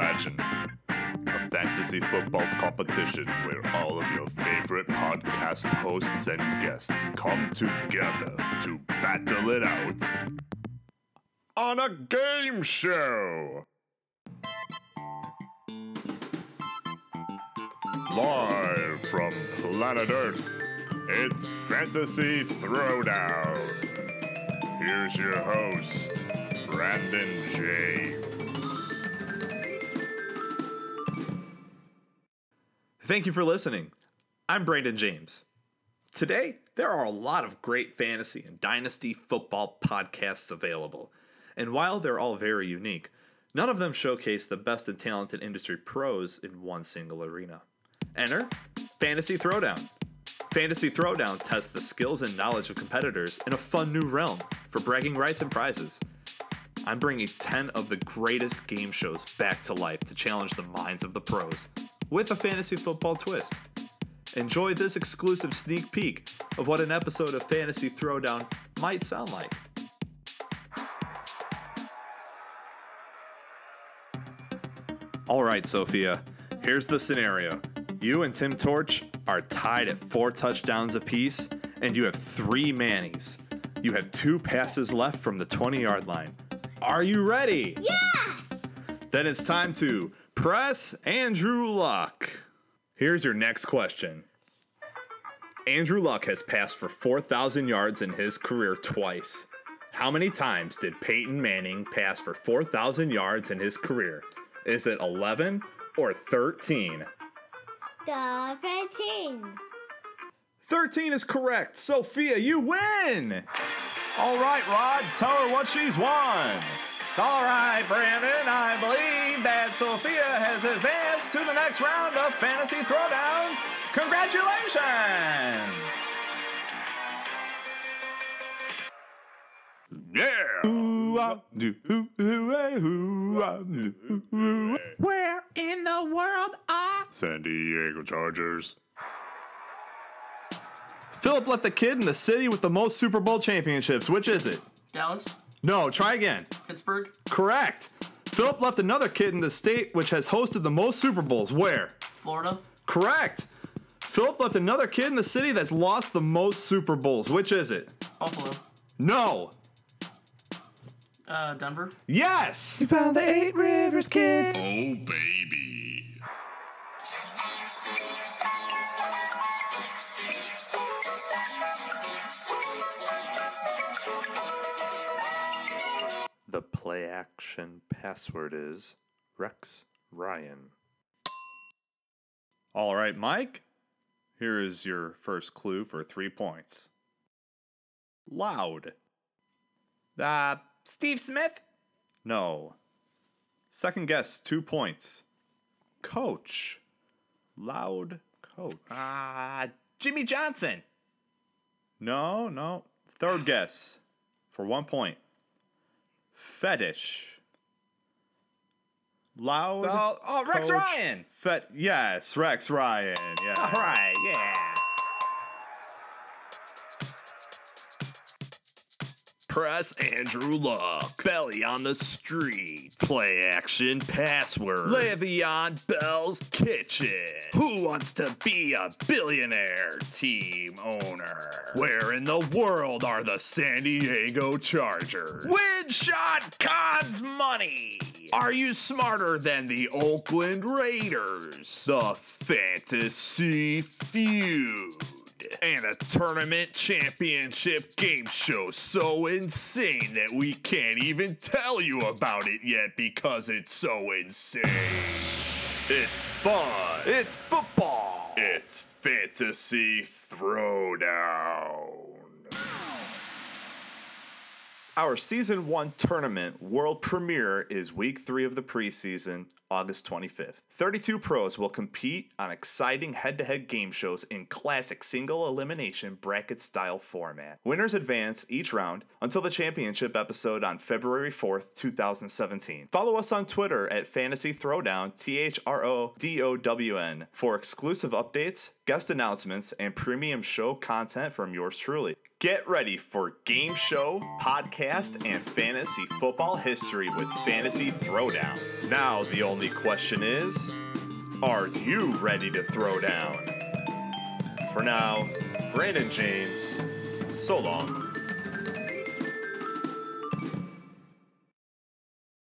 Imagine a fantasy football competition where all of your favorite podcast hosts and guests come together to battle it out on a game show. Live from planet Earth, it's Fantasy Throwdown. Here's your host, Brandon James. Thank you for listening. I'm Brandon James. Today, there are a lot of great fantasy and dynasty football podcasts available. And while they're all very unique, none of them showcase the best and talented industry pros in one single arena. Enter Fantasy Throwdown. Fantasy Throwdown tests the skills and knowledge of competitors in a fun new realm for bragging rights and prizes. I'm bringing 10 of the greatest game shows back to life to challenge the minds of the pros with a fantasy football twist. Enjoy this exclusive sneak peek of what an episode of Fantasy Throwdown might sound like. All right, Sophia, here's the scenario. You and Tim Torch are tied at four touchdowns apiece, and you have three Mannies. You have two passes left from the 20 yard line. Are you ready? Yes! Then it's time to press Andrew Luck. Here's your next question. Andrew Luck has passed for 4,000 yards in his career twice. How many times did Peyton Manning pass for 4,000 yards in his career? Is it 11 or 13? The 13. 13 is correct. Sophia, you win! All right, Rod, tell her what she's won. All right, Brandon, I believe that Sophia has advanced to the next round of Fantasy Throwdown. Congratulations! Yeah! Where in the world are San Diego Chargers. Philip left the kid in the city with the most Super Bowl championships. Which is it? Dallas? No, try again. Pittsburgh? Correct. Philip left another kid in the state which has hosted the most Super Bowls. Where? Florida? Correct. Philip left another kid in the city that's lost the most Super Bowls. Which is it? Buffalo? No. Uh, Denver? Yes. You found the eight rivers kids. Oh, baby. The play action password is Rex Ryan. All right, Mike. Here is your first clue for three points. Loud. Uh, Steve Smith? No. Second guess, two points. Coach. Loud coach. Ah, Jimmy Johnson. No, no. Third guess for one point. Fetish. Loud. Oh, oh, Rex. Ryan. Fet. Yes, Rex Ryan. Yeah. All right, yeah. Press Andrew Luck. Belly on the street. Play action password. Le'Veon Bell's Kitchen. Who wants to be a billionaire team owner? Where in the world are the San Diego Chargers? Windshot Cons money. Are you smarter than the Oakland Raiders? The Fantasy Feud. And a tournament championship game show so insane that we can't even tell you about it yet because it's so insane. It's fun. It's football. It's Fantasy Throwdown. Our season one tournament world premiere is week three of the preseason, August 25th. 32 pros will compete on exciting head to head game shows in classic single elimination bracket style format. Winners advance each round until the championship episode on February 4th, 2017. Follow us on Twitter at Fantasy Throwdown, T H R O D O W N, for exclusive updates, guest announcements, and premium show content from yours truly. Get ready for game show, podcast, and fantasy football history with Fantasy Throwdown. Now, the only question is are you ready to throw down? For now, Brandon James, so long.